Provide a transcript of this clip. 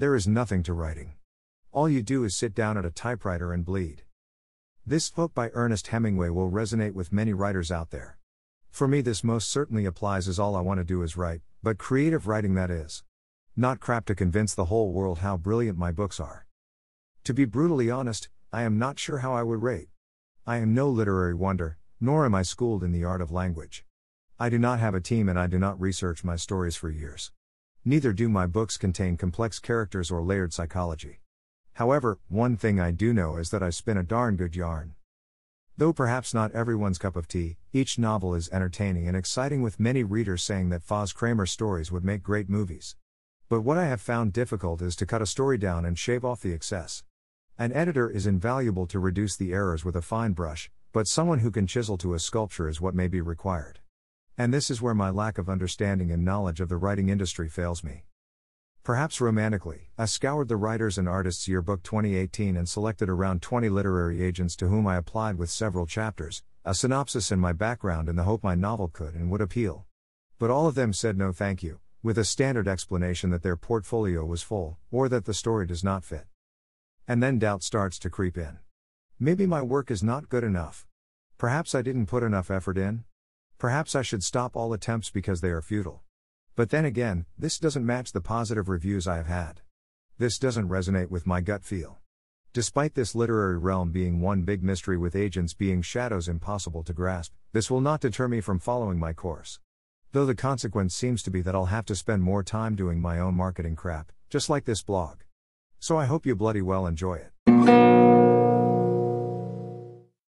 There is nothing to writing. All you do is sit down at a typewriter and bleed. This book by Ernest Hemingway will resonate with many writers out there. For me, this most certainly applies as all I want to do is write, but creative writing that is. Not crap to convince the whole world how brilliant my books are. To be brutally honest, I am not sure how I would rate. I am no literary wonder, nor am I schooled in the art of language. I do not have a team and I do not research my stories for years. Neither do my books contain complex characters or layered psychology. However, one thing I do know is that I spin a darn good yarn. Though perhaps not everyone's cup of tea, each novel is entertaining and exciting, with many readers saying that Foz Kramer stories would make great movies. But what I have found difficult is to cut a story down and shave off the excess. An editor is invaluable to reduce the errors with a fine brush, but someone who can chisel to a sculpture is what may be required. And this is where my lack of understanding and knowledge of the writing industry fails me. Perhaps romantically, I scoured the Writers and Artists Yearbook 2018 and selected around 20 literary agents to whom I applied with several chapters, a synopsis and my background in the hope my novel could and would appeal. But all of them said no thank you, with a standard explanation that their portfolio was full, or that the story does not fit. And then doubt starts to creep in. Maybe my work is not good enough. Perhaps I didn't put enough effort in. Perhaps I should stop all attempts because they are futile. But then again, this doesn't match the positive reviews I have had. This doesn't resonate with my gut feel. Despite this literary realm being one big mystery with agents being shadows impossible to grasp, this will not deter me from following my course. Though the consequence seems to be that I'll have to spend more time doing my own marketing crap, just like this blog. So I hope you bloody well enjoy it.